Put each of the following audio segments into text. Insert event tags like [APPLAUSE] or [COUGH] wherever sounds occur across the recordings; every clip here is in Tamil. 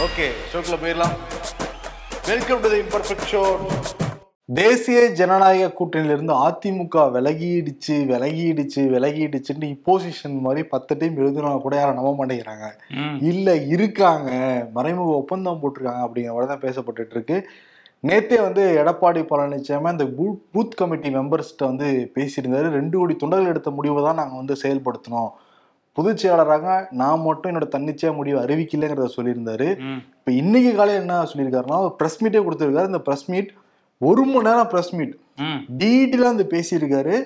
ஓகே ஷோக்கில் போயிடலாம். Welcome to the imperfect show தேசிய ஜனநாயக கூட்டணியிலிருந்து அதிமுக விலகிடுச்சு விலகிடுச்சு விலகிடுச்சுன்னு இப்போசிஷன் மாதிரி பத்து டைம் எழுதுனா கூட யாரும் நம்ப மாட்டேங்கிறாங்க. இல்ல இருக்காங்க. மறைமுக ஒப்பந்தம் போட்டிருக்காங்க அப்படிங்கிற மாதிரி தான் பேசப்பட்டுட்டு இருக்கு. நேத்தே வந்து எடப்பாடி பழனிசாமி அந்த பூத் பூத் கமிட்டி மெம்பர்ஸ்கிட்ட வந்து பேசியிருந்தாரு. ரெண்டு கோடி தொண்டர்கள் எடுத்த முடிவை தான் நாங்கள் வந்து செயல்படுத்தினோம். பொதுச் செயலாளராக நான் மட்டும் என்னோட தன்னிச்சையா முடிவு அறிவிக்கலைங்கிறத சொல்லியிருந்தாரு. இப்போ இன்னைக்கு காலையில் என்ன சொல்லியிருக்காருன்னா ப்ரெஸ் மீட்டே கொடுத்துருக்காரு. இந்த ப்ரெஸ் மீட் ஒரு மணி நேரம் ப்ரெஸ் மீட் டீட்டெயிலாக வந்து பேசியிருக்காரு.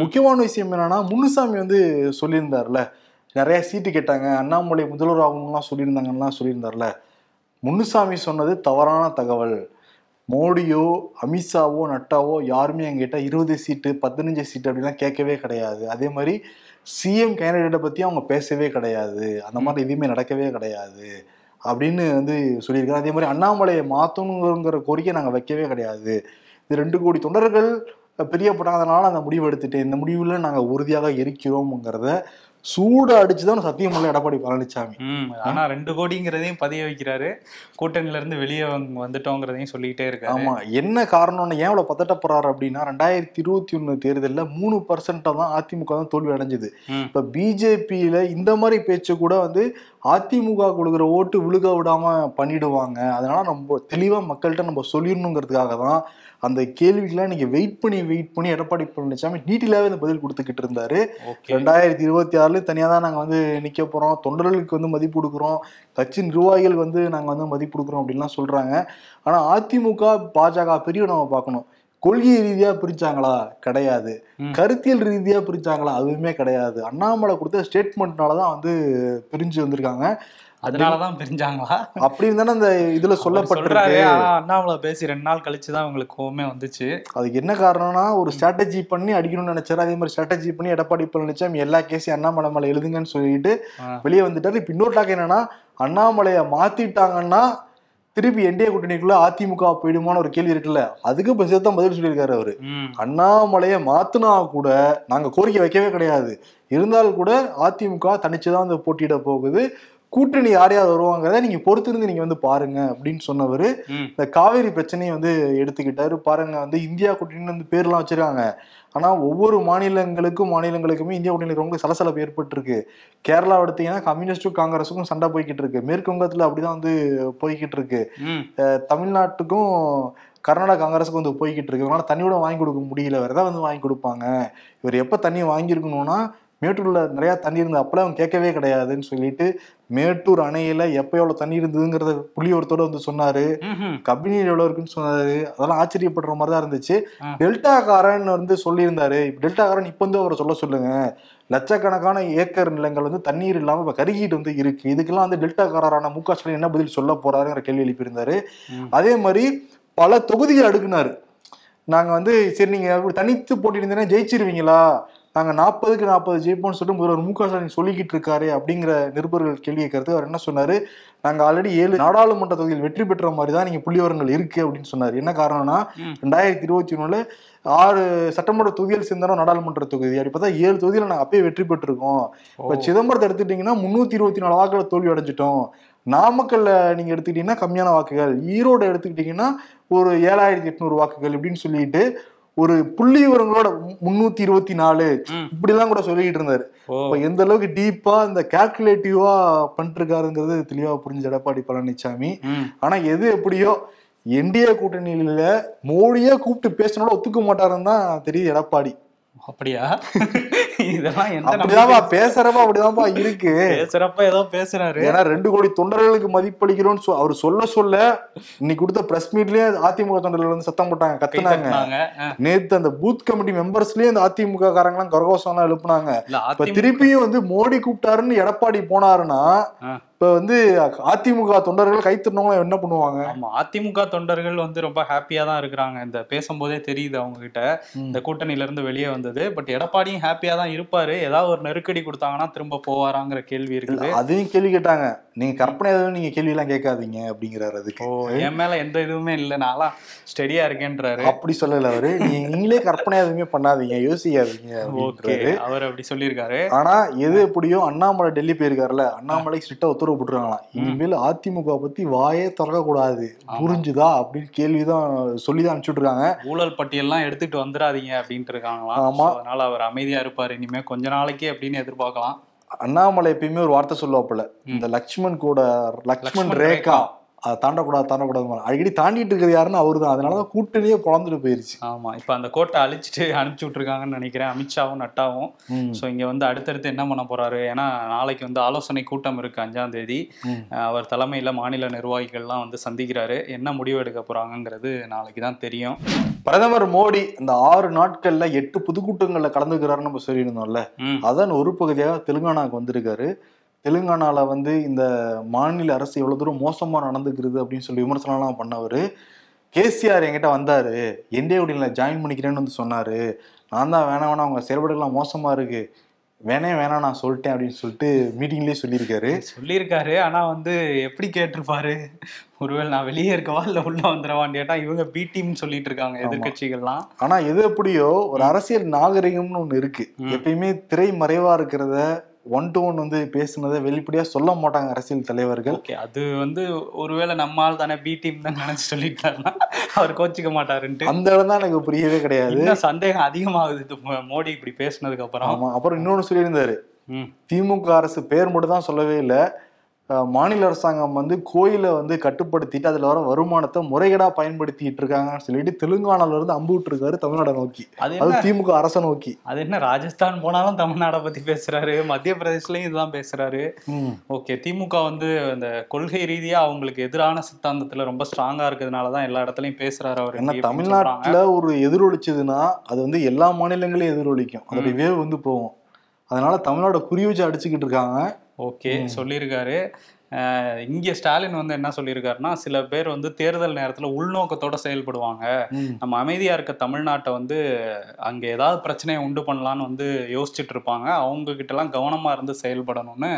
முக்கியமான விஷயம் என்னன்னா முனுசாமி வந்து சொல்லியிருந்தார்ல நிறைய சீட்டு கேட்டாங்க. அண்ணாமலை முதல்வர் ஆகணும்லாம் சொல்லியிருந்தாங்கலாம் சொல்லியிருந்தார்ல முனுசாமி சொன்னது தவறான தகவல். மோடியோ அமித்ஷாவோ நட்டாவோ யாருமே எங்கிட்ட இருபது சீட்டு பதினஞ்சு சீட்டு அப்படிலாம் கேட்கவே கிடையாது. அதே மாதிரி சிஎம் கேண்டிடேட்டை பற்றி அவங்க பேசவே கிடையாது. அந்த மாதிரி எதுவுமே நடக்கவே கிடையாது. அப்படின்னு வந்து சொல்லியிருக்காரு. அதே மாதிரி அண்ணாமலையை மாற்றணுங்கிற கோரிக்கை நாங்கள் வைக்கவே கிடையாது. இது ரெண்டு கோடி தொண்டர்கள் பிரியப்படாதனால அந்த முடிவு எடுத்துட்டேன். இந்த முடிவில் நாங்கள் உறுதியாக இருக்கிறோம்ங்கிறத சூடு அடிச்சுதான் சத்தியம் உள்ள எடப்பாடி பழனிசாமி ஆனா ரெண்டு கோடிங்கிறதையும் பதிய வைக்கிறாரு. கூட்டணில இருந்து வெளியே வந்து- வந்துட்டோங்கிறதையும் சொல்லிக்கிட்டே இருக்காரு. ஆமா என்ன காரணம்னு ஏன் இவ்வளவு பதட்டப்படுறாரு அப்படின்னா ரெண்டாயிரத்தி இருபத்தி ஒண்ணு தேர்தலில் மூணு பர்சன்டா தான் அதிமுக தான் தோல்வி அடைஞ்சது. இப்ப பிஜேபியில இந்த மாதிரி பேச்சு கூட வந்து அதிமுக கொடுக்குற ஓட்டு விழுக விடாம பண்ணிடுவாங்க. அதனால நம்ம தெளிவா மக்கள்கிட்ட நம்ம சொல்லிடணுங்கிறதுக்காக தான் அந்த கேள்விக்கெல்லாம் நீங்க வெயிட் பண்ணி வெயிட் பண்ணி எடப்பாடி பழனிசாமி டீட்டெயிலாவே இந்த பதில் கொடுத்துக்கிட்டு இருந்தாரு. ரெண்டாயிரத்தி இருபத்தி ஆறுல தனியாக தான் நாங்கள் வந்து நிற்க போகிறோம் தொண்டர்களுக்கு வந்து மதிப்பு கொடுக்குறோம். கட்சி நிர்வாகிகள் வந்து நாங்கள் வந்து மதிப்பு கொடுக்குறோம் அப்படின்லாம் சொல்கிறாங்க ஆனால் அதிமுக பாஜக பிரிவு நம்ம பார்க்கணும். கொள்கை ரீதியா பிரிச்சாங்களா? கிடையாது. கருத்தியல் ரீதியா பிரிச்சாங்களா? அதுவுமே கிடையாது. அண்ணாமலை கொடுத்த ஸ்டேட்மெண்ட்னால தான் வந்து பிரிஞ்சு வந்திருக்காங்க. அதனாலதான் பிரிஞ்சாங்களா? அப்படி இருந்தானே அந்த இதுல சொல்லப்பட்டிருக்கு. அண்ணாமலை பேசி ரெண்டு நாள் கழிச்சு தான் உங்களுக்கு கோவமே வந்துச்சு. அதுக்கு என்ன காரணம்னா ஒரு ஸ்ட்ராட்டஜி பண்ணி அடிக்கணும்னு நினைச்சாரு. அதே மாதிரி ஸ்ட்ராட்டஜி பண்ணி எடப்பாடி பழனிசாமி எல்லா கேஸையும் அண்ணாமலை மேல எழுதுங்கன்னு சொல்லிட்டு. வெளியே வந்துட்டாரு. இப்ப இன்னொரு டாக் என்னன்னா அண்ணாமலையை மாத்திட்டாங்கன்னா திருப்பி என்டிஏ கூட்டணிக்குள்ள அதிமுக போயிடுமான்னு ஒரு கேள்வி இருக்குல்ல? அதுக்கு இப்ப சேர்த்து பதில் சொல்லியிருக்காரு அவரு. அண்ணாமலையை மாத்துனா கூட நாங்க கோரிக்கை வைக்கவே கிடையாது. இருந்தாலும் கூட அதிமுக தனிச்சுதான் வந்து போட்டியிட போகுது. கூட்டணி யார் யார் வருவாங்கிறத நீங்க பொறுத்திருந்து நீங்க வந்து பாருங்க அப்படின்னு சொன்னவர். இந்த காவேரி பிரச்சனையை வந்து எடுத்துக்கிட்டாரு. பாருங்க வந்து இந்தியா கூட்டணின்னு வந்து பேர்லாம் வச்சிருக்காங்க. ஆனா ஒவ்வொரு மாநிலங்களுக்கும் மாநிலங்களுக்குமே இந்தியா கூட்டணியில் ரொம்ப சலசலப்பு ஏற்பட்டிருக்கு. கேரளா எடுத்தீங்கன்னா கம்யூனிஸ்டும் காங்கிரஸுக்கும் சண்டை போய்கிட்டு இருக்கு மேற்கு வங்கத்துல அப்படிதான் வந்து போய்கிட்டு இருக்கு தமிழ்நாட்டுக்கும் கர்நாடகா காங்கிரஸுக்கும் வந்து போய்கிட்டு இருக்கு அதனால தண்ணியோட வாங்கி கொடுக்க முடியல. வேற ஏதாவது வந்து வாங்கி கொடுப்பாங்க. இவர் எப்ப தண்ணி வாங்கியிருக்கணும்னா மேட்டூர்ல நிறைய தண்ணி இருந்தது. அப்பெல்லாம் அவங்க கேட்கவே கிடையாதுன்னு சொல்லிட்டு மேட்டூர் அணையில எப்ப எவ்வளவு தண்ணி இருந்ததுங்கிறத புள்ளியோரத்தோட வந்து சொன்னாரு. கபினி எவ்வளவு இருக்குன்னு சொன்னாரு. அதெல்லாம் ஆச்சரியப்படுற மாதிரி தான் இருந்துச்சு. டெல்டாக்காரன் வந்து சொல்லியிருந்தாரு. இப்ப டெல்டாக்காரன் இப்ப வந்து அவரை சொல்ல சொல்லுங்க. லட்சக்கணக்கான ஏக்கர் நிலங்கள் வந்து தண்ணீர் இல்லாம இப்ப கருகிட்டு வந்து இருக்கு. இதுக்கெல்லாம் வந்து டெல்டாக்காரரான மு க ஸ்டாலின் என்ன பதில் சொல்ல போறாருங்கிற கேள்வி எழுப்பியிருந்தாரு. அதே மாதிரி பல தொகுதிகள் அடுக்குனாரு. நாங்க வந்து சரி நீங்க அப்படி தனித்து போட்டிருந்தீங்கன்னா ஜெயிச்சிருவீங்களா? நாங்க நாற்பதுக்கு நாற்பது ஜெயிப்போம்னு சொல்லிட்டு முதல்வர் மு க ஸ்டாலின் சொல்லிக்கிட்டு இருக்காரு அப்படிங்கிற நிருபர்கள் கேள்வி கேட்கறது அவர் என்ன சொன்னாரு? நாங்க ஆல்ரெடி ஏழு நாடாளுமன்ற தொகுதியில் வெற்றி பெற்ற மாதிரி தான் நீங்க புள்ளிவரங்கள் இருக்கு அப்படின்னு சொன்னாரு. என்ன காரணம்னா. ரெண்டாயிரத்தி இருபத்தி ஒண்ணுல ஆறு சட்டமன்ற தொகுதியில் சேர்ந்தாலும் நாடாளுமன்ற தொகுதி. அப்படி பார்த்தா ஏழு தொகுதியில நாங்க அப்பயே வெற்றி பெற்றிருக்கோம். இப்ப. சிதம்பரத்தை எடுத்துட்டீங்கன்னா முன்னூத்தி இருபத்தி நாலு வாக்குல தோல்வி அடைஞ்சிட்டோம். நாமக்கல்ல நீங்க எடுத்துக்கிட்டீங்கன்னா கம்மியான வாக்குகள். ஈரோடு எடுத்துக்கிட்டீங்கன்னா ஒரு ஏழாயிரத்தி எட்நூறு வாக்குகள் இப்படின்னு சொல்லிட்டு ஒரு புள்ளி விவரங்களோட முன்னூத்தி இருபத்தி நாலு. இப்படிலாம் கூட சொல்லிக்கிட்டு இருந்தாரு. எந்த அளவுக்கு டீப்பா இந்த கால்குலேட்டிவா பண்ணிட்டு இருக்காருங்கிறது தெளிவா புரிஞ்சு எடப்பாடி பழனிசாமி ஆனா எது எப்படியோ என்டிஏ கூட்டணியில மோடியே கூப்பிட்டு பேசினோட ஒத்துக்க மாட்டாருன்னு தான் தெரியுது எடப்பாடி. அப்படியா? இதெல்லாம் நம்பிக்கை? பேசுறப்ப அப்படிதான்ப்பா இருக்கு. பேசுறப்ப ஏதோ பேசுறாரு. ஏன்னா ரெண்டு கோடி தொண்டர்களுக்கு மதிப்பளிக்கிறோம்னு அவர் சொல்ல சொல்ல இன்னைக்கு கொடுத்த பிரஸ் மீட்லயே அதிமுக தொண்டர்கள் வந்து சத்தம் போட்டாங்க கத்துனாங்க. நேத்து அந்த பூத் கமிட்டி மெம்பர்ஸ்லயே அந்த அதிமுக காரங்களாம் கரகோஷம் எல்லாம் எழுப்புனாங்க இப்ப திருப்பியும் வந்து மோடி கூப்பிட்டாருன்னு எடப்பாடி போனாருன்னா. இப்ப வந்து அதிமுக தொண்டர்கள் கைத்தட்டினவங்க என்ன பண்ணுவாங்க? ஆமா அதிமுக தொண்டர்கள் வந்து ரொம்ப ஹாப்பியா தான் இருக்கிறாங்க. இந்த பேசும்போதே தெரியுது அவங்க கிட்ட இந்த கூட்டணியில இருந்து வெளியே வந்தது. பட் எடப்பாடியும் ஹாப்பியா தான் இருப்பாரு. ஏதாவது ஒரு நெருக்கடி கொடுத்தாங்கன்னா திரும்ப போவாராங்கிற கேள்வி இருக்குது. அதையும் கேள்வி கேட்டாங்க. நீங்க கற்பனை எதுவும் நீங்க கேள்வி எல்லாம் கேட்காதீங்க அப்படிங்கிறாரு அதுக்கு. ஓ என் மேல எந்த இதுவுமே இல்லை. நான்லாம் ஸ்டெடியா இருக்கேன்றாரு. அப்படி சொல்லல அவரு. நீங்க நீங்களே கற்பனை எதுவுமே பண்ணாதீங்க யோசிக்காதீங்க ஓகே அவர் அப்படி சொல்லியிருக்காரு. ஆனா எது எப்படியோ அண்ணாமலை டெல்லி போயிருக்காருல்ல அண்ணாமலை ஸ்ட்ரிக்டா உத்தரவு போட்டுருக்காங்களாம். இனிமேல் அதிமுக பத்தி வாயே திறக்க கூடாது புரிஞ்சுதா அப்படின்னு கேள்விதான் சொல்லிதான் அனுப்பிச்சுட்டு இருக்காங்க ஊழல் பட்டியல்லாம் எடுத்துட்டு வந்துடாதீங்க அப்படின்ட்டு இருக்காங்களாம். ஆமா. அதனால அவர் அமைதியா இருப்பாரு இனிமே கொஞ்ச நாளைக்கு அப்படின்னு எதிர்பார்க்கலாம். அண்ணாமலை எப்பயுமே ஒரு வார்த்தை சொல்லுவாப்புல இந்த லக்ஷ்மண் கூட லக்ஷ்மண் ரேகா. அதை தாண்டக்கூடாது தாண்டக்கூடாது அடிக்கடி தாண்டிட்டு இருக்கிறது யாருன்னு அவரு தான் அதனாலதான் கூட்டணியே குழந்துட்டு போயிருச்சு. ஆமா இப்ப அந்த கோட்டை அழிச்சிட்டு அனுப்பிச்சு விட்டுருக்காங்கன்னு நினைக்கிறேன் அமித்ஷாவும் நட்டாவும். ஸோ இங்க வந்து அடுத்தடுத்து என்ன பண்ண போறாரு? ஏன்னா நாளைக்கு வந்து ஆலோசனை கூட்டம் இருக்கு அஞ்சாம் தேதி. அவர் தலைமையில மாநில நிர்வாகிகள்லாம் வந்து சந்திக்கிறாரு. என்ன முடிவு எடுக்க போறாங்கங்கிறது நாளைக்கு தான் தெரியும். பிரதமர் மோடி இந்த ஆறு நாட்கள்ல எட்டு பொதுக்கூட்டங்கள்ல கலந்துக்கிறாருன்னு நம்ம சொல்லியிருந்தோம்ல. அதன் ஒரு பகுதியாக தெலுங்கானாக்கு வந்திருக்காரு. தெலுங்கானால வந்து இந்த மாநில அரசு எவ்வளவு தூரம் மோசமா நடந்துக்கிறது அப்படின்னு சொல்லி விமர்சனம்லாம் பண்ணவர் கேசிஆர் என்கிட்ட வந்தாரு. என்டிஏ ஜாயின் பண்ணிக்கிறேன்னு வந்து சொன்னாரு. நான் தான் வேணாம் வேணாம் அவங்க செயல்பாடுகள்லாம் மோசமா இருக்கு. வேணே வேணாம் நான் சொல்லிட்டேன் அப்படின்னு சொல்லிட்டு மீட்டிங்லேயே சொல்லியிருக்காரு. சொல்லியிருக்காரு. ஆனா வந்து எப்படி கேட்டிருப்பாரு? ஒருவேளை நான் வெளியே இருக்கவா இல்ல உள்ள வந்துடவான்னு கேட்டா இவங்க பி டீம் சொல்லிட்டு இருக்காங்க எதிர்கட்சிகள்லாம் ஆனா எது எப்படியோ ஒரு அரசியல் நாகரிகம்னு ஒண்ணு இருக்கு. ம். எப்பயுமே திரை மறைவா இருக்கிறத ஒன் டு ஒன் வந்து பேசுனதை வெளிப்படையா சொல்ல மாட்டாங்க அரசியல் தலைவர்கள். ஓகே அது வந்து ஒருவேளை நம்ம ஆள் தானே பி டீம் தான் நினைச்சு சொல்லிட்டாருன்னா அவர் கோச்சிக்க மாட்டாருன்ட்டு. அந்த இடம் தான் எனக்கு புரியவே கிடையாது. சந்தேகம் அதிகமாகுது. மோடி இப்படி பேசுனதுக்கு அப்புறம். ஆமா அப்புறம் இன்னொன்னு சொல்லியிருந்தாரு. ம். திமுக அரசு பேர் மட்டும் தான் சொல்லவே இல்லை. மாநில அரசாங்கம் வந்து கோயிலை வந்து கட்டுப்படுத்திட்டு அதுல வர வருமானத்தை முறைகேடா பயன்படுத்திட்டு இருக்காங்கன்னு சொல்லிட்டு தெலுங்கானால இருந்து அம்பு விட்டுருக்காரு தமிழ்நாடை நோக்கி. அது என்ன? திமுக அரசை நோக்கி. அது என்ன ராஜஸ்தான் போனாலும் தமிழ்நாடை பத்தி பேசுறாரு மத்திய பிரதேஷ்லயும் இதுதான் பேசுறாரு. ஓகே திமுக வந்து அந்த கொள்கை ரீதியா அவங்களுக்கு எதிரான சித்தாந்தத்துல ரொம்ப ஸ்ட்ராங்கா இருக்கிறதுனால தான் எல்லா இடத்துலயும் பேசுறாரு அவர் சொல்றாங்க. தமிழ்நாட்டுல ஒரு எதிரொலிச்சதுன்னா அது வந்து எல்லா மாநிலங்களையும் எதிரொலிக்கும். அதோட வேவ் வந்து போகும். அதனால தமிழ்நாடு குறி வச்சு அடிச்சுக்கிட்டு இருக்காங்க. ஓகே சொல்லியிருக்காரு இங்க ஸ்டாலின் வந்து என்ன சொல்லியிருக்காருன்னா சில பேர் வந்து தேர்தல் நேரத்துல உள்நோக்கத்தோட செயல்படுவாங்க. நம்ம அமைதியா இருக்க தமிழ்நாட்டை வந்து அங்க ஏதாவது பிரச்சனையை உண்டு பண்ணலாம்னு வந்து யோசிச்சுட்டு இருப்பாங்க. அவங்க கிட்ட எல்லாம் கவனமா இருந்து செயல்படணும்னு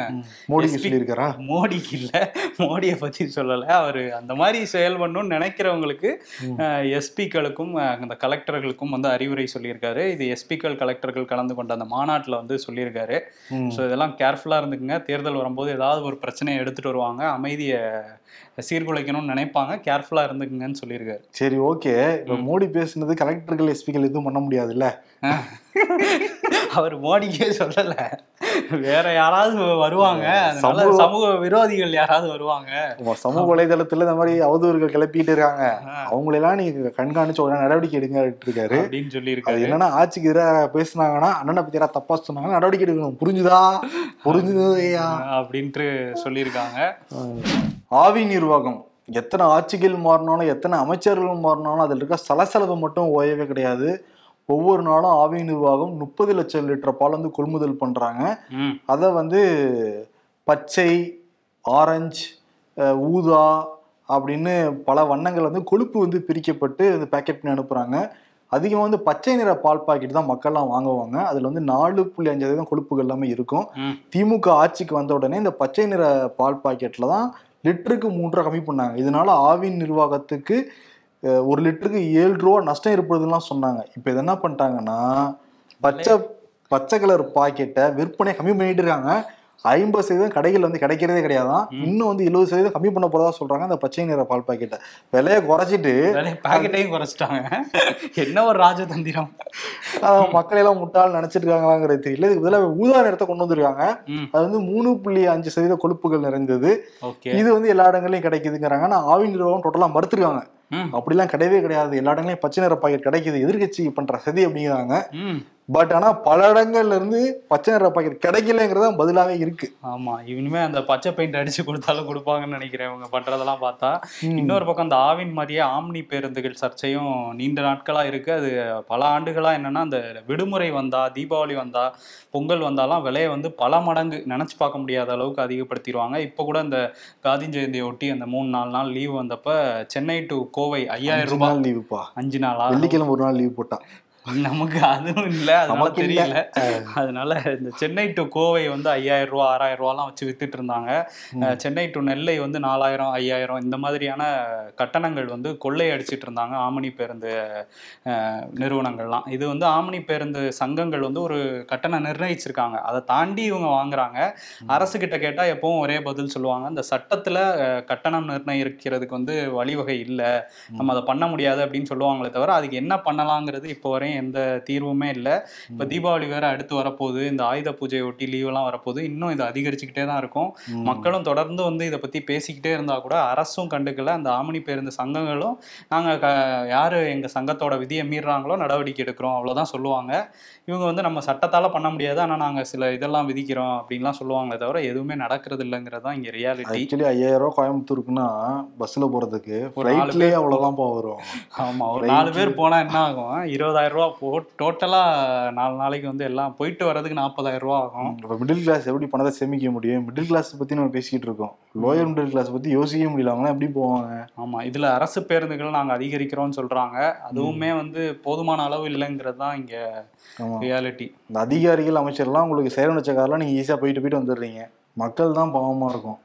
SP சொல்லியிருக்காரா? மோடிக்கு இல்ல. மோடியை பத்தி சொல்லல. அவரு அந்த மாதிரி செயல்படணும்னு நினைக்கிறவங்களுக்கு எஸ்பிக்களுக்கும் அந்த கலெக்டர்களுக்கும் வந்து அறிவுரை சொல்லியிருக்காரு. இது எஸ்பிக்கள் கலெக்டர்கள் கலந்து கொண்ட அந்த மாநாட்டுல வந்து சொல்லியிருக்காரு. ஸோ இதெல்லாம் கேர்ஃபுல்லாக இருந்துக்குங்க. தேர்தல் வரும்போது ஏதாவது ஒரு பிரச்சனையை எடுத்துட்டு வருவாங்க. அமைதியை சீர்குலைக்கணும்னு நினைப்பாங்க. கேர்ஃபுல்லாக இருந்துக்குங்கன்னு சொல்லியிருக்காரு. சரி ஓகே. இப்ப மோடி பேசுனது கலெக்டர்கள் எஸ்பிகள் எதுவும் பண்ண முடியாதுல்ல? [LAUGHS] அவர் மோடிக்கே சொல்லல. வேற யாராவது வருவாங்க. சமூக- சமூக விரோதிகள் யாராவது வருவாங்க. சமூக வலைதளத்துல இந்த மாதிரி அவதூறுகள் கிளப்பிட்டு இருக்காங்க. அவங்களெல்லாம் நீங்க கண்காணிச்சு உடனே நடவடிக்கை எடுங்க இருக்காரு. அப்படின்னு அது சொல்லியிருக்காரு என்னன்னா ஆட்சிக்கு எதிராக பேசுனாங்கன்னா அண்ணனை பத்தி யாராவது தப்பா சொன்னாங்கன்னா நடவடிக்கை எடுக்கணும். புரிஞ்சுதா? புரிஞ்சுதையா? அப்படின்ட்டு சொல்லியிருக்காங்க. ஆவி நிர்வாகம். எத்தனை ஆட்சிகள் மாறினாலும் எத்தனை அமைச்சர்கள் மாறினாலும் அதில் இருக்க சலசலப்பு மட்டும் ஓயவே கிடையாது. ஒவ்வொரு நாளும் ஆவி நிர்வாகம் முப்பது லட்சம் லிட்டர் பால் வந்து கொள்முதல் பண்றாங்க. அதை வந்து பச்சை ஆரஞ்சு ஊதா அப்படின்னு பல வண்ணங்கள் வந்து கொழுப்பு வந்து பிரிக்கப்பட்டு அந்த பேக்கெட் பண்ணி அனுப்புறாங்க. அதிகமாக வந்து பச்சை நிற பால் பாக்கெட் தான் மக்கள்லாம் வாங்குவாங்க. அதில் வந்து நாலு புள்ளி அஞ்சு சதவீதம் கொழுப்புகள் எல்லாமே இருக்கும். திமுக ஆட்சிக்கு வந்த உடனே இந்த பச்சை நிற பால் பாக்கெட்ல தான் லிட்டருக்கு மூன்று கம்மி பண்ணாங்க. இதனால ஆவின் நிர்வாகத்துக்கு ஒரு லிட்டருக்கு ஏழு ரூபா நஷ்டம் ஏற்படுதுலாம் சொன்னாங்க. இப்போ இது என்ன பண்ணிட்டாங்கன்னா பச்சை பச்சை கலர் பாக்கெட்டை விற்பனை கம்மி பண்ணிட்டு இருக்காங்க. ஐம்பது சதவீதம் கடைகள் வந்து கிடைக்கிறதே கிடையாதான் இன்னும் வந்து எழுபது சதவீதம் கம்மி பண்ண போறதா சொல்றாங்க அந்த பச்சை நிற பால் பாக்கெட்டை. விலையை குறைச்சிட்டு பாக்கெட்டையும் குறைச்சிட்டாங்க. என்ன ஒரு ராஜதந்திரம்? மக்களை எல்லாம் முட்டாள் நினைச்சிட்டு இருக்காங்களாங்கிறது தெரியல. இதுக்கு பதிலாக ஊதா நிறத்தை கொண்டு வந்திருக்காங்க. அது வந்து மூணு புள்ளி அஞ்சு சதவீத கொழுப்புகள் நிறைந்தது. இது வந்து எல்லா இடங்களையும் கிடைக்குதுங்கிறாங்க. ஆனா ஆவி நிர்வாகம் டோட்டலா மறுத்துருக்காங்க. அப்படிலாம் கிடையவே கிடையாது. எல்லா இடங்களையும் பச்சை நிற பாக்கெட் கிடைக்குது. எதிர்கட்சி பண்ற சதி அப்படிங்கிறாங்க. ம். பட் ஆனா பல இடங்கள்ல இருந்து பச்சை நிற பாக்கெட் கிடைக்கலங்கிறது தான் பதிலாவே இருக்கு. ஆமா. இனிமே அந்த பச்சை பெயிண்ட் அடிச்சு கொடுத்தாலும் கொடுப்பாங்கன்னு நினைக்கிறேன். இவங்க பண்றதெல்லாம் பார்த்தா. இன்னொரு பக்கம் அந்த ஆவின் மாதிரியே ஆம்னி பேருந்துகள் சர்ச்சையும் நீண்ட நாட்களா இருக்கு. அது பல ஆண்டுகளா என்னன்னா அந்த விடுமுறை வந்தா தீபாவளி வந்தா பொங்கல் வந்தாலாம் விலையை வந்து பல மடங்கு நினைச்சு பார்க்க முடியாத அளவுக்கு அதிகப்படுத்திடுவாங்க. இப்போ கூட இந்த காந்தி ஜெயந்தியை ஒட்டி அந்த மூணு நாலு நாள் லீவ் வந்தப்ப சென்னை டு கோவை ஐயாயிரம் ரூபாய். லீவுப்பா அஞ்சு நாளா? வெள்ளிக்கிழமை ஒரு நாள் லீவ் போட்டான் நமக்கு அதுவும் இல்ல அதனால. தெரியல. அதனால இந்த சென்னை டு கோவை வந்து ஐயாயிரம் ரூபா ஆறாயிரம் ரூபாலாம் வச்சு வித்துட்டு இருந்தாங்க சென்னை டு நெல்லை வந்து நாலாயிரம் ஐயாயிரம் இந்த மாதிரியான கட்டணங்கள் வந்து கொள்ளை அடிச்சிட்டு இருந்தாங்க ஆமணி பேருந்து நிறுவனங்கள்லாம். இது வந்து ஆமணி பேருந்து சங்கங்கள் வந்து ஒரு கட்டணம் நிர்ணயிச்சிருக்காங்க. அதை தாண்டி இவங்க வாங்குறாங்க. அரசு கிட்ட கேட்டா எப்பவும் ஒரே பதில் சொல்லுவாங்க. இந்த சட்டத்துல கட்டணம் நிர்ணயிக்கிறதுக்கு வந்து வழிவகை இல்லை. நம்ம அதை பண்ண முடியாது அப்படின்னு சொல்லுவாங்களே தவிர அதுக்கு என்ன பண்ணலாங்கிறது இப்போ வரையும் எந்த தீர்வுமே இல்லை. இப்போ தீபாவளி வேற அடுத்து வரப்போகுது. இந்த ஆயுத பூஜையை ஒட்டி லீவெல்லாம் வரப்போகுது. இன்னும் இது அதிகரிச்சுக்கிட்டே தான் இருக்கும். மக்களும் தொடர்ந்து வந்து இதை பத்தி பேசிக்கிட்டே இருந்தா கூட அரசும் கண்டுக்கல. அந்த ஆமணி பேருந்து சங்கங்களும் நாங்க க யாரு எங்க சங்கத்தோட விதியை மீறுறாங்களோ நடவடிக்கை எடுக்கிறோம் அவ்வளவுதான் சொல்லுவாங்க. இவங்க வந்து நம்ம சட்டத்தால பண்ண முடியாது. ஆனா நாங்க சில இதெல்லாம் விதிக்கிறோம் அப்படின்லாம் சொல்லுவாங்களே தவிர எதுவுமே நடக்கிறது இல்லைங்கிறது தான் இங்க ரியாலிட்டி ஆக்சுவலி ஐயாயிரம் ரூபாய் கோயம்புத்தூருக்குன்னா பஸ்ல போறதுக்கு ஒரு நாலு ஃப்ளைட்லயே அவ்வளவுதான் பா வரும். ஆமா ஒரு. நாலு பேர் போனா என்ன ஆகும்? இருபதாயிரம் ரூபா போ டோட்டலா நாலு நாளைக்கு வந்து எல்லாம் போயிட்டு வர்றதுக்கு நாற்பதாயிரம் ரூபா ஆகும். இப்போ மிடில் கிளாஸ் எப்படி பணத்தை சேமிக்க முடியும்? மிடில் கிளாஸ் பத்தி நம்ம பேசிக்கிட்டு இருக்கோம். லோயர் மிடில் கிளாஸ் பத்தி யோசிக்கவே முடியல. அவங்களாம் எப்படி போவாங்க? ஆமா இதுல அரசு பேருந்துகள் நாங்க அதிகரிக்கிறோம்னு சொல்றாங்க. அதுவுமே வந்து போதுமான அளவு இல்லைங்கிறது தான் இங்க ரியாலிட்டி இந்த அதிகாரிகள் அமைச்சர்லாம் உங்களுக்கு சேரம் வச்ச காரெல்லாம் நீங்க ஈஸியா போயிட்டு போயிட்டு வந்துடுறீங்க. மக்கள் தான் பாவமா இருக்கும்.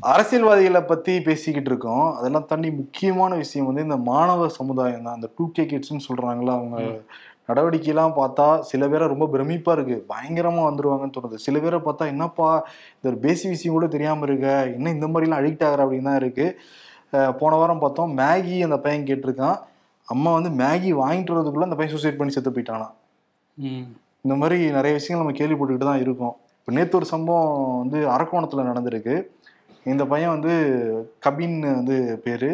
அரசியல்வாதிகளை பத்தி பேசிக்கிட்டு இருக்கோம். அதெல்லாம் தாண்டி முக்கியமான விஷயம் வந்து இந்த மாணவ சமுதாயம் தான் அந்த டூ கே கிட்ஸ்னு சொல்றாங்களா அவங்க நடவடிக்கையெல்லாம் பார்த்தா சில பேரை ரொம்ப பிரமிப்பா இருக்கு. பயங்கரமா வந்துருவாங்கன்னு தோணுது. சில பேரை பார்த்தா என்னப்பா இந்த ஒரு பேசி விஷயம் கூட தெரியாம இருக்க? என்ன இந்த மாதிரிலாம் அடிக்ட் ஆகுற? அப்படின்னு தான் இருக்கு. அஹ் போன வாரம் பார்த்தோம் மேகி அந்த பையன் கேட்டிருக்கான். அம்மா வந்து மேகி வாங்கிட்டு வரதுக்குள்ள அந்த பையன் சூசைட் பண்ணி செத்து போயிட்டானா இந்த மாதிரி நிறைய விஷயங்கள் நம்ம கேள்விப்பட்டுக்கிட்டு தான் இருக்கோம். இப்போ நேற்று ஒரு சம்பவம் வந்து அரக்கோணத்தில் நடந்திருக்கு. இந்த பையன் வந்து கபின்னு வந்து பேர்.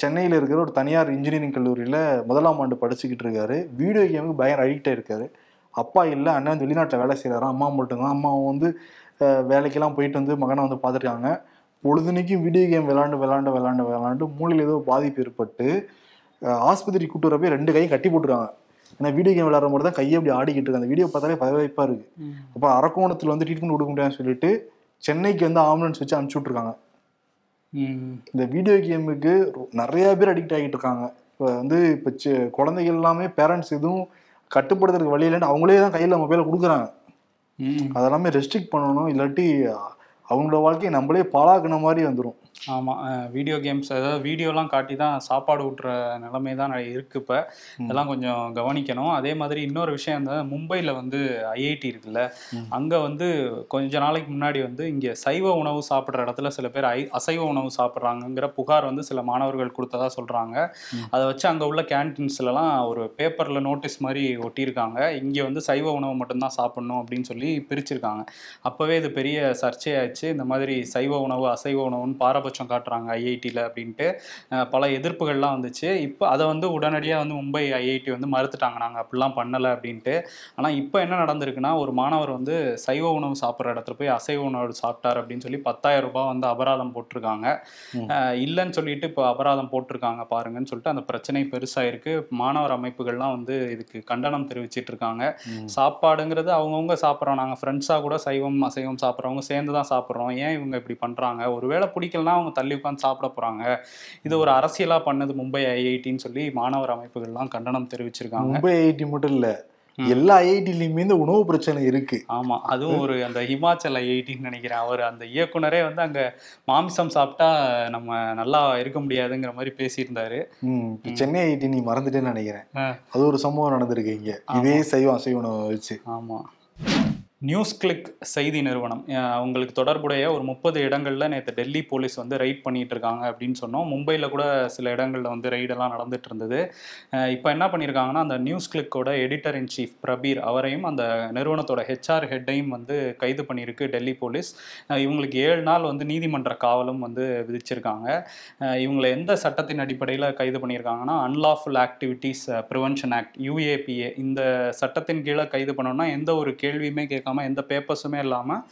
சென்னையில் இருக்கிற ஒரு தனியார் இன்ஜினியரிங் கல்லூரியில் முதலாம் ஆண்டு படிச்சுக்கிட்டு இருக்காரு. வீடியோ கேமுக்கு பயங்கர அடிக்ட் இருக்காரு அப்பா இல்லை அண்ணன் வந்து வெளிநாட்டில் வேலை செய்கிறாரா அம்மா மட்டும்தான் அம்மாவும் வந்து வேலைக்கெல்லாம் போயிட்டு வந்து மகனை வந்து பார்த்துருக்காங்க. பொழுதுனைக்கும் வீடியோ கேம் விளாண்டு விளாண்டு விளாண்டு விளாண்டு மூளையில் ஏதோ பாதிப்பு ஏற்பட்டு ஆஸ்பத்திரி கூட்டு போய் ரெண்டு கையும் கட்டி போட்டுருக்காங்க. ஏன்னா வீடியோ கேம் விளாட்ற மட்டும் தான் கையை அப்படி ஆடிக்கிட்டு இருக்கு. அந்த வீடியோ பார்த்தாலே பதவிப்பா இருக்கு. அப்போ அரக்கோணத்தில் வந்து ட்ரீட்மெண்ட் கொடுக்க முடியாதுன்னு சொல்லிட்டு சென்னைக்கு வந்து ஆம்புலன்ஸ் வச்சு அனுப்பிச்சு விட்ருக்காங்க இந்த வீடியோ கேமுக்கு நிறைய பேர் அடிக்ட் ஆகிட்டு இருக்காங்க. இப்போ வந்து இப்போ சி- குழந்தைகள் எல்லாமே பேரண்ட்ஸ் எதுவும் கட்டுப்படுத்துறதுக்கு வழி இல்லைன்னு அவங்களே தான் கையில் மொபைலை கொடுக்குறாங்க. அதெல்லாமே ரெஸ்ட்ரிக்ட் பண்ணணும். இல்லாட்டி அவங்களோட வாழ்க்கையை நம்மளே பாழாக்குன மாதிரி வந்துடும் ஆமாம் வீடியோ கேம்ஸ் அதாவது வீடியோலாம் காட்டி தான் சாப்பாடு ஊட்டுற நிலைமை தான் இருக்கு இப்போ. இதெல்லாம் கொஞ்சம் கவனிக்கணும். அதே மாதிரி இன்னொரு விஷயம் இந்த மும்பையில் வந்து ஐஐடி இருக்குல்ல. அங்கே வந்து கொஞ்ச நாளைக்கு முன்னாடி வந்து இங்கே சைவ உணவு சாப்பிட்ற இடத்துல சில பேர் ஐ அசைவ உணவு சாப்பிட்றாங்கங்கிற புகார் வந்து சில மாணவர்கள் கொடுத்ததா சொல்கிறாங்க. அதை வச்சு அங்கே உள்ள கேன்டீன்ஸ்லலாம் ஒரு பேப்பரில் நோட்டீஸ் மாதிரி ஒட்டியிருக்காங்க. இங்கே வந்து சைவ உணவு மட்டும்தான் சாப்பிடணும் அப்படின்னு சொல்லி பிரிச்சிருக்காங்க. அப்போவே இது பெரிய சர்ச்சையாச்சு இந்த மாதிரி சைவ உணவு அசைவ உணவுன்னு பாரபட்சம் காட்டுறாங்க ஐஐடியில் அப்படின்ட்டு. பல எதிர்ப்புகள்லாம் வந்துச்சு. இப்போ அதை வந்து உடனடியாக வந்து மும்பை ஐஐடி வந்து மறுத்துட்டாங்க. நாங்கள் அப்படிலாம் பண்ணலை அப்படின்ட்டு. ஆனால் இப்போ என்ன நடந்திருக்குன்னா ஒரு மாணவர் வந்து சைவ உணவு சாப்பிட்ற இடத்துல போய் அசைவ உணவு சாப்பிட்டார் அப்படின்னு சொல்லி பத்தாயிரம் ரூபாய் வந்து அபராதம் போட்டிருக்காங்க. இல்லைன்னு சொல்லிட்டு இப்போ அபராதம் போட்டிருக்காங்க பாருங்கன்னு சொல்லிட்டு அந்த பிரச்சனை பெருசாயிருக்கு. மாணவர் அமைப்புகள்லாம் வந்து இதுக்கு கண்டனம் தெரிவிச்சிட்டு இருக்காங்க. சாப்பாடுங்கிறது அவங்கவுங்க சாப்பிட்றோம். நாங்கள் ஃப்ரெண்ட்ஸாக கூட சைவம் அசைவம் சாப்பிட்றவங்க சேர்ந்து தான் சாப்பிட்றோம். ஏன் இவங்க இப்படி பண்ணுறாங்க ஒருவேளை பிடிக்கலனா அவங்க தள்ளி உட்காந்து சாப்பிட போகிறாங்க இது ஒரு அரசியலாக பண்ணது மும்பை ஐஐடின்னு சொல்லி மாணவர் அமைப்புகள்லாம் கண்டனம் தெரிவிச்சிருக்காங்க. மும்பை ஐஐடி மட்டும் இல்ல. எல்லா ஐஐடிலையுமே இந்த உணவு பிரச்சனை இருக்கு. ஆமா அதுவும் ஒரு அந்த ஹிமாச்சல் ஐஐடின்னு நினைக்கிறேன். அவர் அந்த இயக்குனரே வந்து அங்க மாமிசம் சாப்பிட்டா நம்ம நல்லா இருக்க முடியாதுங்கிற மாதிரி பேசியிருந்தாரு. சென்னை ஐஐடி நீ மறந்துட்டேன்னு நினைக்கிறேன். அது ஒரு சம்பவம் நடந்திருக்கு இங்க. இதே சைவம் அசைவ உணவை வச்சு. ஆமா. நியூஸ் கிளிக் செய்தி நிறுவனம். அவங்களுக்கு தொடர்புடைய ஒரு முப்பது இடங்களில் நேற்று டெல்லி போலீஸ் வந்து ரைட் பண்ணிட்டு இருக்காங்க அப்படின்னு சொன்னோம். மும்பையில் கூட சில இடங்களில் வந்து ரைடெல்லாம் நடந்துட்டு இருந்தது. இப்போ என்ன பண்ணியிருக்காங்கன்னா அந்த நியூஸ் கிளிக்கோட எடிட்டர் இன் சீஃப் பிரபீர் அவரையும் அந்த நிறுவனத்தோட ஹெச்ஆர் ஹெட்டையும் வந்து கைது பண்ணியிருக்கு டெல்லி போலீஸ். இவங்களுக்கு ஏழு நாள் வந்து நீதிமன்ற காவலும் வந்து விதிச்சிருக்காங்க. இவங்களை எந்த சட்டத்தின் அடிப்படையில் கைது பண்ணியிருக்காங்கன்னா unlawful activities prevention act UAPA இந்த சட்டத்தின் கீழே கைது பண்ணோம்னா எந்த ஒரு கேள்வியுமே கேட்காம இல்லாமல் எந்த பேப்பர்ஸுமே இல்லாமல்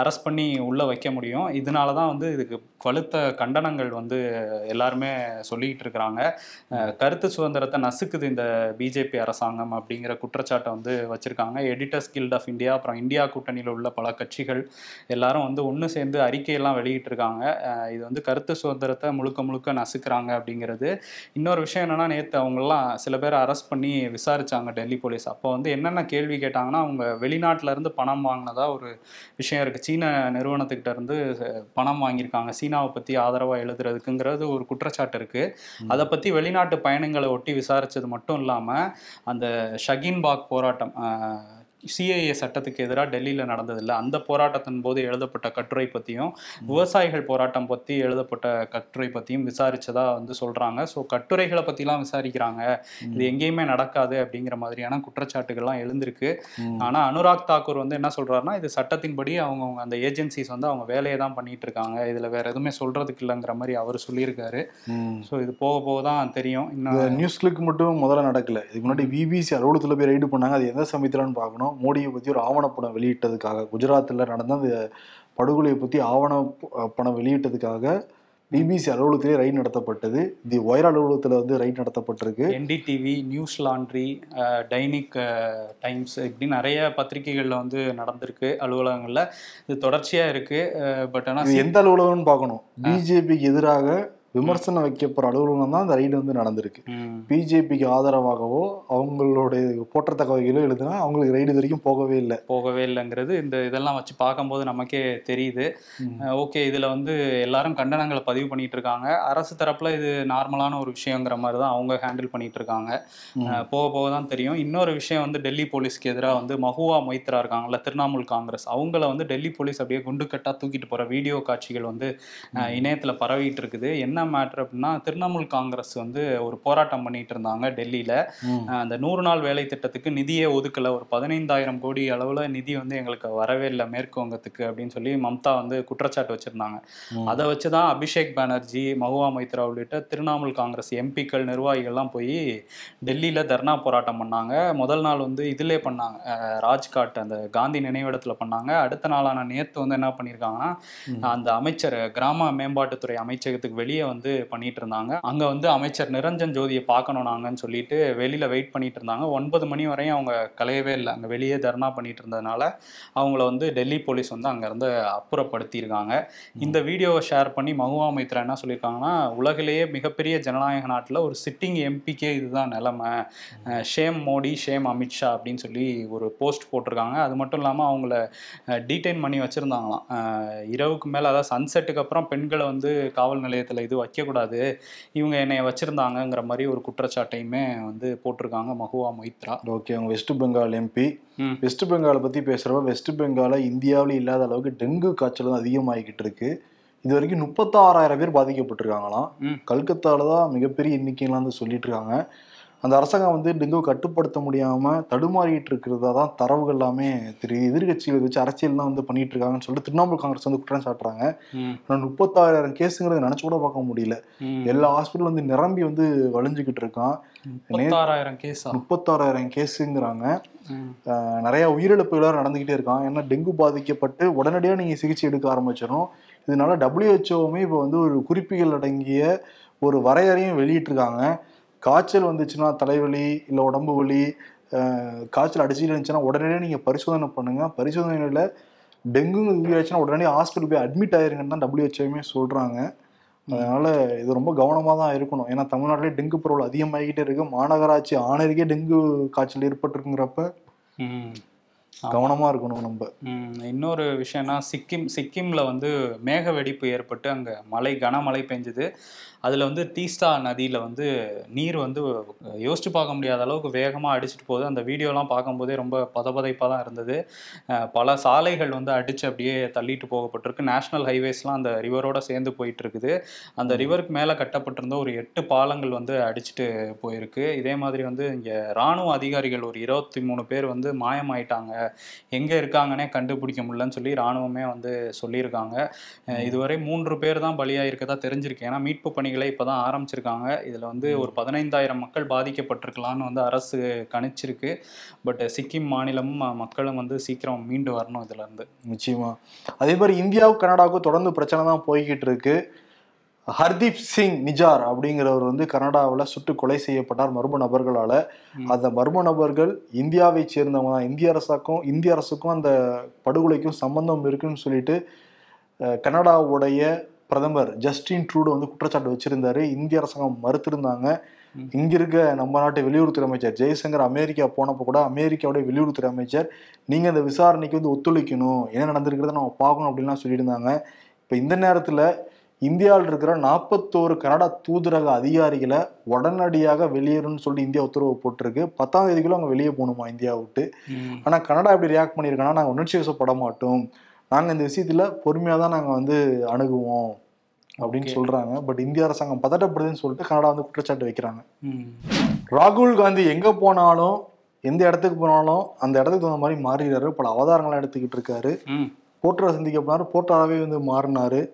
அரெஸ்ட் பண்ணி உள்ளே வைக்க முடியும். இதனால தான் வந்து இதுக்கு வலுத்த கண்டனங்கள் வந்து எல்லாருமே சொல்லிக்கிட்டு இருக்கிறாங்க. கருத்து சுதந்திரத்தை நசுக்குது இந்த பிஜேபி அரசாங்கம் அப்படிங்கிற குற்றச்சாட்டை வந்து வச்சுருக்காங்க. எடிட்டர்ஸ் கில்ட் ஆஃப் இந்தியா அப்புறம் இந்தியா கூட்டணியில் உள்ள பல கட்சிகள் எல்லாரும் வந்து ஒன்று சேர்ந்து அறிக்கையெல்லாம் வெளியிட்டிருக்காங்க இது வந்து கருத்து சுதந்திரத்தை முழுக்க முழுக்க நசுக்கிறாங்க அப்படிங்கிறது. இன்னொரு விஷயம் என்னென்னா நேற்று அவங்கெல்லாம் சில பேர் அரெஸ்ட் பண்ணி விசாரித்தாங்க டெல்லி போலீஸ். அப்போ வந்து என்னென்ன கேள்வி கேட்டாங்கன்னா அவங்க வெளிநாட்டிலேருந்து இருந்து பணம் வாங்கினதா ஒரு விஷயம் இருக்கு. சீன நிறுவனத்துக்கிட்ட இருந்து பணம் வாங்கியிருக்காங்க. சீனாவை பத்தி ஆதரவா எழுதுறதுக்குங்கிறது ஒரு குற்றச்சாட்டு இருக்கு. அதை பத்தி வெளிநாட்டு பயணங்களை ஒட்டி விசாரிச்சது மட்டும் இல்லாம அந்த ஷகின் பாக் போராட்டம் சிஏஏ சட்டத்துக்கு எதிராக டெல்லியில் நடந்ததில்ல. அந்த போராட்டத்தின் போது எழுதப்பட்ட கட்டுரை பற்றியும் விவசாயிகள் போராட்டம் பற்றி எழுதப்பட்ட கட்டுரை பற்றியும் விசாரிச்சதா வந்து சொல்கிறாங்க ஸோ கட்டுரைகளை பற்றிலாம் விசாரிக்கிறாங்க. இது எங்கேயுமே நடக்காது அப்படிங்கிற மாதிரியான குற்றச்சாட்டுகள்லாம் எழுந்திருக்கு. ஆனால் அனுராக் தாக்கூர் வந்து என்ன சொல்றாருன்னா இது சட்டத்தின்படி அவங்க அந்த ஏஜென்சிஸ் வந்து அவங்க வேலையை தான் பண்ணிட்டு இருக்காங்க. இதில் வேற எதுவுமே சொல்றதுக்கு இல்லைங்கிற மாதிரி அவர் சொல்லியிருக்காரு. ஸோ இது போக போக தான் தெரியும். இன்னும் நியூஸ் கிளிக் மட்டும் முதல்ல நடக்கல. இதுக்கு முன்னாடி பிபிசி அலுவலகத்தில் போய் ரைடு பண்ணாங்க. அது எந்த சமயத்துலன்னு பார்க்கணும். மோடியை பற்றி ஒரு ஆவணப்படம் வெளியிட்டதுக்காக குஜராத்தில் நடந்த அந்த படுகொலையை பற்றி ஆவண படம் வெளியிட்டதுக்காக பிபிசி அலுவலகத்திலே ரைடு நடத்தப்பட்டது. தி ஒயர் அலுவலகத்தில் வந்து ரைடு நடத்தப்பட்டிருக்கு. NDTV Newslaundry Dainik Times இப்படி நிறைய பத்திரிகைகளில் வந்து நடந்திருக்கு அலுவலகங்களில். இது தொடர்ச்சியாக இருக்கு பட் ஆனால் எந்த அலுவலகம்னு பார்க்கணும். பிஜேபிக்கு எதிராக விமர்சனம் வைக்கப்படுற அலுவலகம் தான் அந்த ரைடு வந்து நடந்திருக்கு. பிஜேபிக்கு ஆதரவாகவோ அவங்களுடைய போற்றத்தக்க வகையிலோ எழுதுனா அவங்களுக்கு ரைடு வரைக்கும் போகவே இல்லை. போகவே இல்லைங்கிறது இந்த இதெல்லாம் வச்சு பார்க்கும்போது நமக்கே தெரியுது. ஓகே இதில் வந்து எல்லாரும் கண்டனங்களை பதிவு பண்ணிட்டு இருக்காங்க. அரசு தரப்புல இது நார்மலான ஒரு விஷயங்கிற மாதிரி தான் அவங்க ஹேண்டில் பண்ணிட்டு இருக்காங்க. போக போக தான் தெரியும். இன்னொரு விஷயம் வந்து டெல்லி போலீஸ்க்கு எதிராக வந்து மஹுவா மொய்த்ரா இருக்காங்கல்ல திரிணாமுல் காங்கிரஸ் அவங்கள வந்து டெல்லி போலீஸ் அப்படியே குண்டுக்கட்டா தூக்கிட்டு போற வீடியோ காட்சிகள் வந்து இணையத்துல பரவிட்டு இருக்குது. என்ன மேட்ரு அப்படின்னா திரிணாமுல் காங்கிரஸ் வந்து ஒரு போராட்டம் பண்ணிட்டு இருந்தாங்க டெல்லியில. அந்த நூறு நாள் வேலை திட்டத்துக்கு நிதியே ஒதுக்கல. ஒரு பதினைந்தாயிரம் கோடி அளவுல நிதி வந்து எங்களுக்கு வரவே இல்லை மேற்கு வங்கத்துக்கு அப்படின்னு சொல்லி மம்தா வந்து குற்றச்சாட்டு வச்சிருந்தாங்க. அதை வச்சுதான் அபிஷேக் பானர்ஜி மஹுவா மைத்ரா உள்ளிட்ட திரிணாமுல் காங்கிரஸ் எம்பிக்கள் நிர்வாகிகள்லாம் போய் டெல்லியில தர்ணா போராட்டம் பண்ணாங்க. முதல் நாள் வந்து இதிலே பண்ணாங்க. ராஜ்காட் அந்த காந்தி நினைவிடத்துல பண்ணாங்க. அடுத்த நாளான நேத்து வந்து என்ன பண்ணியிருக்காங்கன்னா அந்த அமைச்சர் கிராம மேம்பாட்டுத்துறை அமைச்சகத்துக்கு வெளியே வந்து பண்ணிட்டு இருந்தாங்க அங்க வந்து அமைச்சர் நிரஞ்சன் ஜோதியை பார்க்கணும் நாங்கன்னு சொல்லிட்டு வெளியில வெயிட் பண்ணிட்டு இருந்தாங்க ஒன்பது மணி வரையும் அவங்க கலையவே இல்லை. அங்கே வெளியே தர்ணா பண்ணிட்டு இருந்ததுனால அவங்கள வந்து டெல்லி போலீஸ் வந்து அங்கேருந்து அப்புறப்படுத்தியிருக்காங்க. இந்த வீடியோவை ஷேர் பண்ணி மகுவா மைத்ரா என்ன சொல்லியிருக்காங்கன்னா உலகிலேயே மிகப்பெரிய ஜனநாயக நாட்டில் ஒரு சிட்டிங் எம்பிக்கே இதுதான் நிலைமை. ஷேம் மோடி ஷேம் அமித்ஷா அப்படின்னு சொல்லி ஒரு போஸ்ட் போட்டிருக்காங்க. அது மட்டும் இல்லாமல் அவங்கள டீடைன் பண்ணி வச்சுருந்தாங்களாம். இரவுக்கு மேலே அதாவது சன்செட்டுக்கு அப்புறம் பெண்களை வந்து காவல் நிலையத்தில் இது வைக்கக்கூடாது. இவங்க என்னை வச்சுருந்தாங்கங்கிற மாதிரி ஒரு குற்றச்சாட்டையுமே வந்து போட்டிருக்காங்க மகுவா மொய்த்ரா ஓகே அவங்க வெஸ்ட் பெங்கால் எம்பி. வெஸ்ட் பெங்காலை பற்றி பேசுகிறப்ப வெஸ்ட் பெங்கால இந்தியாவில் இல்லாத அளவுக்கு டெங்கு காய்ச்சல் அதிகமாகிக்கிட்டு இருக்கு. இது வரைக்கும் முப்பத்தாறாயிரம் பேர் பாதிக்கப்பட்டிருக்காங்களாம். கல்கத்தால தான் மிகப்பெரிய எண்ணிக்கைலாம் வந்து சொல்லிட்டு இருக்காங்க. அந்த அரசாங்கம் வந்து டெங்கு கட்டுப்படுத்த முடியாம தடுமாறிட்டு இருக்கிறதா தான் தரவுகள் எல்லாமே தெரியுது. எதிர்கட்சிகளை வச்சு அரசியல் தான் வந்து பண்ணிட்டு இருக்காங்கன்னு சொல்லிட்டு திரிணாமுல் காங்கிரஸ் வந்து குற்றம் சாட்டுறாங்க. ம், ஆனா முப்பத்தாயிரம் கேஸுங்கிறத நினைச்சு கூட பார்க்க முடியல. எல்லா ஹாஸ்பிட்டல் வந்து நிரம்பி வந்து வழிஞ்சுக்கிட்டு இருக்கான். முப்பத்தாறாயிரம் கேஸா? முப்பத்தாறாயிரம் கேஸுங்கிறாங்க. நிறைய உயிரிழப்புகள் நடந்துகிட்டே இருக்கான். ஏன்னா டெங்கு பாதிக்கப்பட்டு உடனடியாக நீங்கள் சிகிச்சை எடுக்க ஆரம்பிச்சிடும் இதனால டபிள்யூஹெச்ஓவுமே இப்போ வந்து ஒரு குறிப்புகள் அடங்கிய ஒரு வரையறையும் வெளியிட்டிருக்காங்க. காய்ச்சல் வந்துச்சுன்னா தலைவலி இல்லை உடம்பு வலி காய்ச்சல் அடிச்சுட்டு இருந்துச்சுன்னா உடனே நீங்கள் பரிசோதனை பண்ணுங்கள் பரிசோதனையில் டெங்கு உயிராச்சுன்னா உடனே ஹாஸ்பிட்டல் போய் அட்மிட் ஆயிருங்கன்னு தான் டபிள்யூஹெச்ஓமே சொல்கிறாங்க அதனால இது ரொம்ப கவனமாக தான் இருக்கணும். ஏன்னா தமிழ்நாட்டிலே டெங்கு பரவல் அதிகமாகிக்கிட்டே இருக்கு. மாநகராட்சி ஆணையருக்கே டெங்கு காய்ச்சல் ஏற்பட்டிருக்குங்கிறப்ப ம். கவனமா இருக்கணும் நம்ம. இன்னொரு விஷயம்னா சிக்கிம் சிக்கிம்ல வந்து மேக வெடிப்பு ஏற்பட்டு அங்க மழை கனமழை பெஞ்சுது. அதுல வந்து தீஸ்தா நதியில வந்து நீர் வந்து யோசிச்சு பார்க்க முடியாத அளவுக்கு வேகமா அடிச்சிட்டு போகுது. அந்த வீடியோலாம் பார்க்கும்போதே ரொம்ப பதபதைப்பா தான் இருந்தது பல சாலைகள் வந்து அடிச்சு அப்படியே தள்ளிட்டு போகப்பட்டிருக்கு. நேஷனல் ஹைவேஸ்லாம் அந்த ரிவரோட சேர்ந்து போயிட்டு இருக்குது அந்த ரிவருக்கு மேலே கட்டப்பட்டிருந்த ஒரு எட்டு பாலங்கள் வந்து அடிச்சிட்டு போயிருக்கு. இதே மாதிரி வந்து இங்கே ராணுவ அதிகாரிகள் ஒரு இருபத்தி மூணு பேர் வந்து மாயமாயிட்டாங்க. எங்க இருக்காங்கன்னே கண்டுபிடிக்க முடியலன்னு சொல்லி ராணுவமே வந்து சொல்லியிருக்காங்க. இதுவரை மூன்று பேர் தான் பலியாயிருக்கதா தெரிஞ்சிருக்கு. ஏன்னா மீட்பு பணிகளை இப்பதான் ஆரம்பிச்சிருக்காங்க. இதுல வந்து ஒரு பதினைந்தாயிரம் மக்கள் பாதிக்கப்பட்டிருக்கலாம்னு வந்து அரசு கணிச்சிருக்கு. பட் சிக்கிம் மாநிலமும் மக்களும் வந்து சீக்கிரம் மீண்டு வரணும் இதுல இருந்து. நிச்சயமா. அதே மாதிரி இந்தியாவுக்கும் கனடாவுக்கும் தொடர்ந்து பிரச்சனை தான் போய்கிட்டு இருக்கு. ஹர்தீப் சிங் நிஜார் அப்படிங்கிறவர் வந்து கனடாவில் சுட்டு கொலை செய்யப்பட்டார் மர்ம நபர்களால. அந்த மர்ம நபர்கள் இந்தியாவை சேர்ந்தவங்க தான். இந்திய அரசாக்கும் இந்திய அரசுக்கும் அந்த படுகொலைக்கும் சம்பந்தம் இருக்குன்னு சொல்லிட்டு கனடாவுடைய பிரதமர் ஜஸ்டின் ட்ரூடோ வந்து குற்றச்சாட்டு வச்சிருந்தாரு. இந்திய அரசாங்கம் மறுத்திருந்தாங்க. இங்க இருக்க நம்ம நாட்டு வெளியுறவுத்துறை அமைச்சர் ஜெய்சங்கர் அமெரிக்கா போனப்போ கூட அமெரிக்காவுடைய வெளியுறவுத்துறை அமைச்சர் நீங்க அந்த விசாரணைக்கு வந்து ஒத்துழைக்கணும். என்ன நடந்திருக்கிறத நம்ம பார்க்கணும் அப்படின்லாம் சொல்லியிருந்தாங்க. இப்போ இந்த நேரத்துல இந்தியாவில் இருக்கிற நாற்பத்தோரு கனடா தூதரக அதிகாரிகளை உடனடியாக வெளியேறும்னு சொல்லி இந்தியா உத்தரவு போட்டிருக்கு. பத்தாம் தேதிக்குள்ள அவங்க வெளியே போகணுமா இந்தியா விட்டு? ம். ஆனா கனடா எப்படி ரியாக்ட் பண்ணியிருக்காங்கன்னா நாங்கள் உணர்ச்சி வசப்பட மாட்டோம். நாங்க இந்த விஷயத்துல பொறுமையா தான் நாங்க வந்து அணுகுவோம் அப்படின்னு. சொல்றாங்க. பட் இந்திய அரசாங்கம் பதட்டப்படுதுன்னு சொல்லிட்டு கனடா வந்து குற்றச்சாட்டு வைக்கிறாங்க. ராகுல் காந்தி எங்க போனாலும் எந்த இடத்துக்கு போனாலும் அந்த இடத்துக்கு தகுந்த மாதிரி மாறிடுறாரு. பல அவதாரங்களை எடுத்துக்கிட்டு இருக்காரு. ம். போர்ட்டரை சந்திக்க போனாரு. போர்ட்டராகவே வந்து மாறினாரு.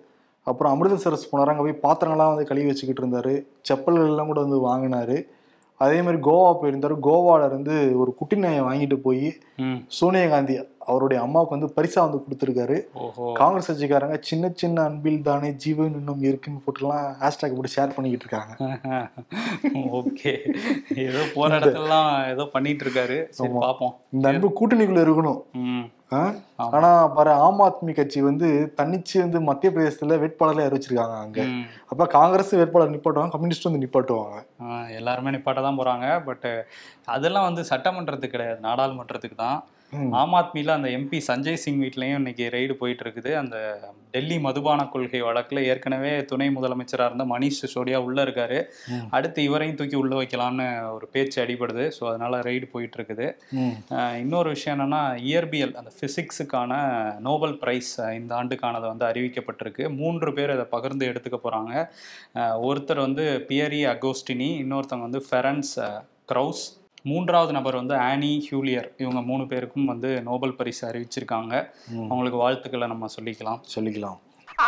அப்புறம் அமிர்தசரஸ் போனாரு. அங்கே போய் பாத்திரங்கள்லாம் வந்து கழுவி வச்சுக்கிட்டு இருந்தாரு. செப்பல்கள் எல்லாம் கூட வந்து வாங்கினாரு. அதே மாதிரி கோவா போயிருந்தாரு. கோவால இருந்து ஒரு குட்டி நாயை வாங்கிட்டு போய். சோனியா காந்தி அவருடைய அம்மாவுக்கு வந்து பரிசா வந்து கொடுத்துருக்காரு. காங்கிரஸ் கட்சிக்காரங்க சின்ன சின்ன அன்பில் தானே ஜீவன் இன்னும் இருக்குன்னு போட்டுலாம் ஹேஷ்டாக் போட்டு ஷேர் பண்ணிக்கிட்டு இருக்காங்க. [LAUGHS] ஓகே. ஏதோ போற இடத்துலலாம் ஏதோ பண்ணிட்டு இருக்காரு. பாப்போம். இந்த அன்பு கூட்டணிக்குள்ள இருக்கணும். ஆனா பாரு ஆம் ஆத்மி கட்சி வந்து தன்னிச்சு வந்து மத்திய பிரதேசத்துல வேட்பாளர்ல அறிவிச்சிருக்காங்க அங்க. அப்ப காங்கிரஸ் வேட்பாளர் நிப்பாட்டுவாங்க கம்யூனிஸ்ட் வந்து நிப்பாட்டுவாங்க எல்லாருமே நிப்பாட்ட தான் போறாங்க பட் அதெல்லாம் வந்து சட்டமன்றத்துக்கு கிடையாது நாடாளுமன்றத்துக்கு தான். ஆம் ஆத்மியில அந்த எம்பி சஞ்சய் சிங் வீட்லயும் இன்னைக்கு ரெய்டு போயிட்டு இருக்குது அந்த டெல்லி மதுபான கொள்கை வழக்குல ஏற்கனவே துணை முதலமைச்சரா இருந்த மணிஷ் சிசோடியா உள்ள இருக்காரு. அடுத்து இவரையும் தூக்கி உள்ள வைக்கலாம்னு ஒரு பேச்சு அடிபடுது. ஸோ அதனால ரெய்டு போயிட்டு இருக்குது இன்னொரு விஷயம் என்னன்னா இயற்பியல் அந்த ஃபிசிக்ஸுக்கான நோபல் பிரைஸ் இந்த ஆண்டுக்கானது வந்து அறிவிக்கப்பட்டிருக்கு. மூன்று பேர் அதை பகிர்ந்து எடுத்துக்க போகிறாங்க ஒருத்தர் வந்து பியரி அகோஸ்டினி இன்னொருத்தவங்க வந்து ஃபெரன்ஸ் க்ரௌஸ் மூன்றாவது நபர் வந்து ஆனி ஹியூலியர் இவங்க மூணு பேருக்கும் வந்து நோபல் பரிசு அறிவிச்சிருக்காங்க. அவங்களுக்கு வாழ்த்துக்களை நம்ம சொல்லிக்கலாம். சொல்லிக்கலாம்.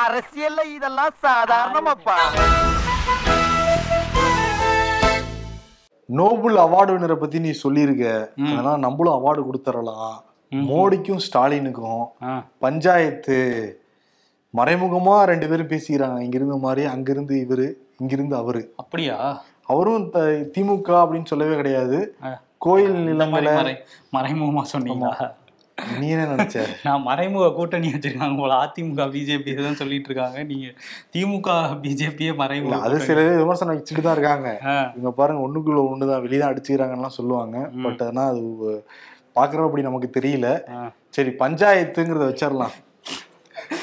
அரசியல்ல இதெல்லாம் சாதாரணமாப்பா. நோபல் அவார்டு வினரை பத்தி நீ சொல்லியிருக்க. ம். அதனால நம்மளும் அவார்டு கொடுத்துடலாம். மோடிக்கும் ஸ்டாலினுக்கும் பஞ்சாயத்து மறைமுகமா ரெண்டு பேரும் பேசிக்கிறாங்க. இங்கிருந்து மாதிரி அங்கிருந்து இவரு இங்கிருந்து அவரு. அப்படியா? அவரும் திமுக அப்படின்னு சொல்லவே கிடையாது. கோயில் மறை மறைமுகமா சொன்னீங்களா? நீ என்ன நினைச்ச. [LAUGHS] நான் மறைமுக கூட்டணி வச்சிருக்காங்க போல. அதிமுக பிஜேபி தான் சொல்லிட்டு இருக்காங்க. நீங்க திமுக பிஜேபியே மறைமுக அது. சில விமர்சனம் வச்சுட்டு தான் இருக்காங்க. ஆ, இவங்க பாருங்க ஒண்ணுக்குள்ள ஒண்ணுதான். வெளியதான் அடிச்சுக்கிறாங்கலாம் சொல்லுவாங்க. பட் ஆனா அது பாக்குறப்ப அப்படி நமக்கு தெரியல. சரி பஞ்சாயத்துங்கிறத வச்சிடலாம்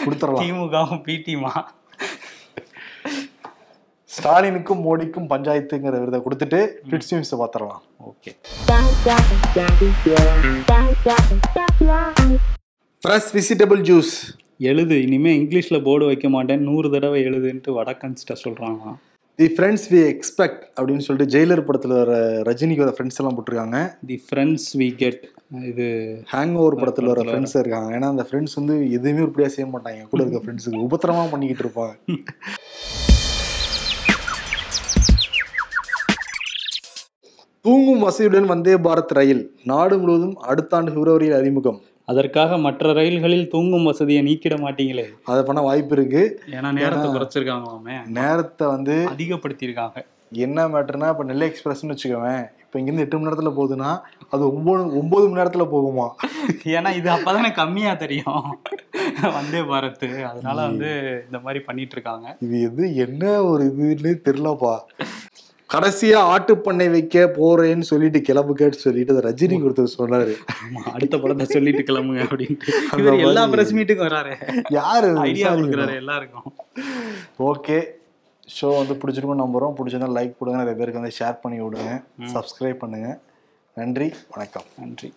கொடுத்துடலாம் திமுகவும் பிடிமா ஸ்டாலினுக்கும் மோடிக்கும் பஞ்சாயத்துங்கிற விருதை கொடுத்துட்டு பிட்ஸ் நியூஸ் பாத்திரலாம் ஓகே ஃப்ரெஷ் வெஜிடபிள் ஜூஸ் எழுது. இனிமே இங்கிலீஷ்ல போர்டு வைக்க மாட்டேன். நூறு தடவை எழுதுன்ட்டு வடக்கன்ஸ்ட சொல்றாங்க. தி ஃப்ரெண்ட்ஸ் வி எக்ஸ்பெக்ட் அப்படின்னு சொல்லிட்டு ஜெயிலர் படத்துல வர ரஜினிக்கு வர ஃப்ரெண்ட்ஸ் எல்லாம் போட்டிருக்காங்க. தி ஃப்ரெண்ட்ஸ் வி கெட் இது ஹேங் ஓவர் படத்துல வர ஃப்ரெண்ட்ஸ் இருக்காங்க. ஏன்னா அந்த ஃப்ரெண்ட்ஸ் வந்து எதுவுமே உருப்படியா செய்ய மாட்டாங்க. கூட இருக்க ஃப்ரெண்ட்ஸுக்கு உபத்திரமா பண்ணிக்கிட்டு இருப்பாங்க. [LAUGHS] தூங்கும் வசதியுடன் வந்தே பாரத் ரயில். நாடு முழுவதும் அடுத்த ஆண்டு பிப்ரவரியில் அறிமுகம். அதற்காக மற்ற ரயில்களில் தூங்கும் வசதியை நீக்கிட மாட்டீங்களே? அதை பண்ண வாய்ப்பு இருக்கு. ஏன்னா நேரத்தை குறைச்சிருக்காங்களாமே நேரத்தை வந்து அதிகப்படுத்தியிருக்காங்க. என்ன மேட்டர்னா இப்போ நெல்லை எக்ஸ்பிரஸ்னு வச்சுக்கோவேன் இப்போ இங்கேருந்து எட்டு மணி நேரத்தில் போகுதுன்னா அது ஒம்பது ஒம்பது மணி நேரத்தில் போகுமா? ஏன்னா இது அப்பதானே கம்மியா தெரியும். வந்தே பாரத். அதனால வந்து இந்த மாதிரி பண்ணிட்டு இருக்காங்க. இது எது என்ன ஒரு இதுன்னு தெரியலப்பா. கடைசியா ஆட்டுப்பண்ணை வைக்க போறேன்னு சொல்லிட்டு கிளம்புக்கன்னு சொல்லிட்டு அதை ரஜினி ஒருத்தர் சொன்னாரு. ஆமா, அடுத்த படத்தை சொல்லிட்டு கிளம்புங்க அப்படின்ட்டு. எல்லா. பிரஸ் மீட்டுக்கும் வராரு. யாரு? ஐடியா கொடுக்குறாரு எல்லாருக்கும். ஓகே. ஷோ வந்து பிடிச்சிருக்கும் நம்புறோம். பிடிச்சிருந்தா லைக் கொடுங்க. நிறைய பேருக்கு வந்து ஷேர் பண்ணி விடுங்க. சப்ஸ்கிரைப் பண்ணுங்க. நன்றி. வணக்கம். நன்றி.